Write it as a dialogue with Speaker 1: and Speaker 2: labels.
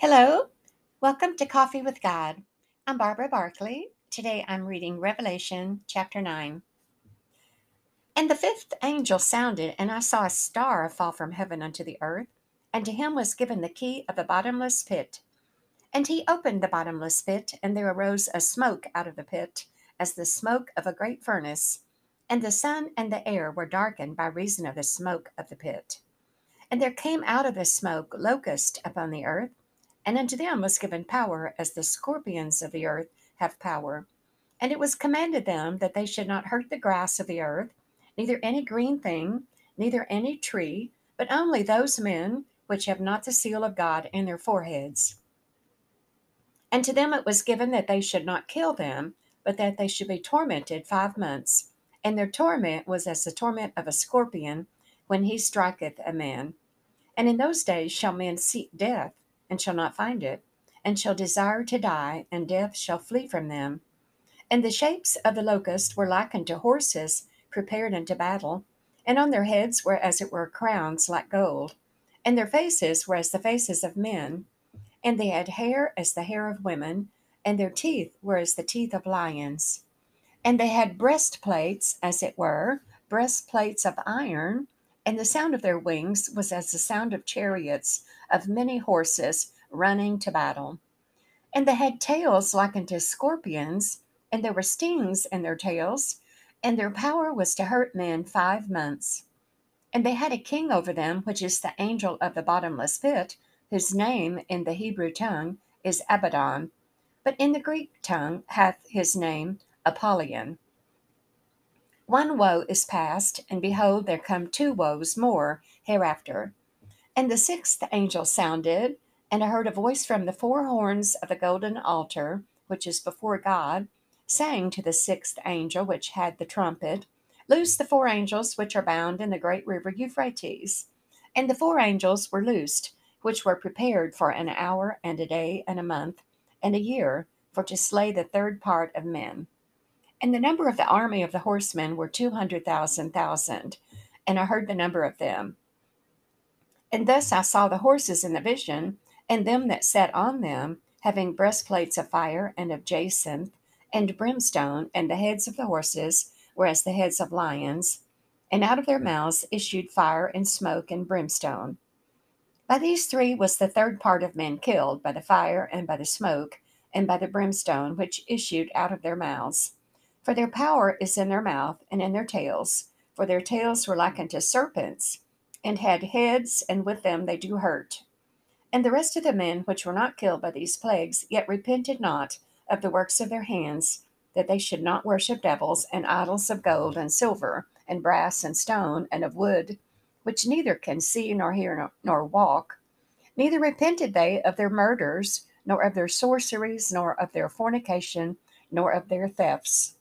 Speaker 1: Hello, welcome to Coffee with God. I'm Barbara Barkley. Today I'm reading Revelation chapter 9. And the fifth angel sounded, and I saw a star fall from heaven unto the earth, and to him was given the key of the bottomless pit. And he opened the bottomless pit, and there arose a smoke out of the pit, as the smoke of a great furnace, and the sun and the air were darkened by reason of the smoke of the pit. And there came out of the smoke locusts upon the earth and unto them was given power as the scorpions of the earth have power. And it was commanded them that they should not hurt the grass of the earth, neither any green thing, neither any tree, but only those men which have not the seal of God in their foreheads. And to them it was given that they should not kill them, but that they should be tormented five months. And their torment was as the torment of a scorpion when he striketh a man. And in those days shall men seek death and shall not find it, and shall desire to die, and death shall flee from them. And the shapes of the locusts were like unto horses prepared unto battle, and on their heads were as it were crowns like gold, and their faces were as the faces of men, and they had hair as the hair of women, and their teeth were as the teeth of lions. And they had breastplates, as it were, breastplates of iron, and the sound of their wings was as the sound of chariots of many horses running to battle. And they had tails like unto scorpions, and there were stings in their tails, and their power was to hurt men five months. And they had a king over them, which is the angel of the bottomless pit, whose name in the Hebrew tongue is Abaddon, but in the Greek tongue hath his name Apollyon. One woe is past, and behold, there come two woes more hereafter. And the sixth angel sounded, and I heard a voice from the four horns of the golden altar, which is before God, saying to the sixth angel which had the trumpet, Loose the four angels which are bound in the great river Euphrates. And the four angels were loosed, which were prepared for an hour and a day and a month and a year, for to slay the third part of men. And the number of the army of the horsemen were two hundred thousand thousand. And I heard the number of them. And thus I saw the horses in the vision, and them that sat on them, having breastplates of fire and of jacinth and brimstone, and the heads of the horses were as the heads of lions, and out of their mouths issued fire and smoke and brimstone. By these three was the third part of men killed, by the fire and by the smoke and by the brimstone which issued out of their mouths. For their power is in their mouth and in their tails, for their tails were like unto serpents, and had heads, and with them they do hurt. And the rest of the men which were not killed by these plagues yet repented not of the works of their hands, that they should not worship devils and idols of gold and silver, and brass and stone, and of wood, which neither can see nor hear nor, nor walk. Neither repented they of their murders, nor of their sorceries, nor of their fornication, nor of their thefts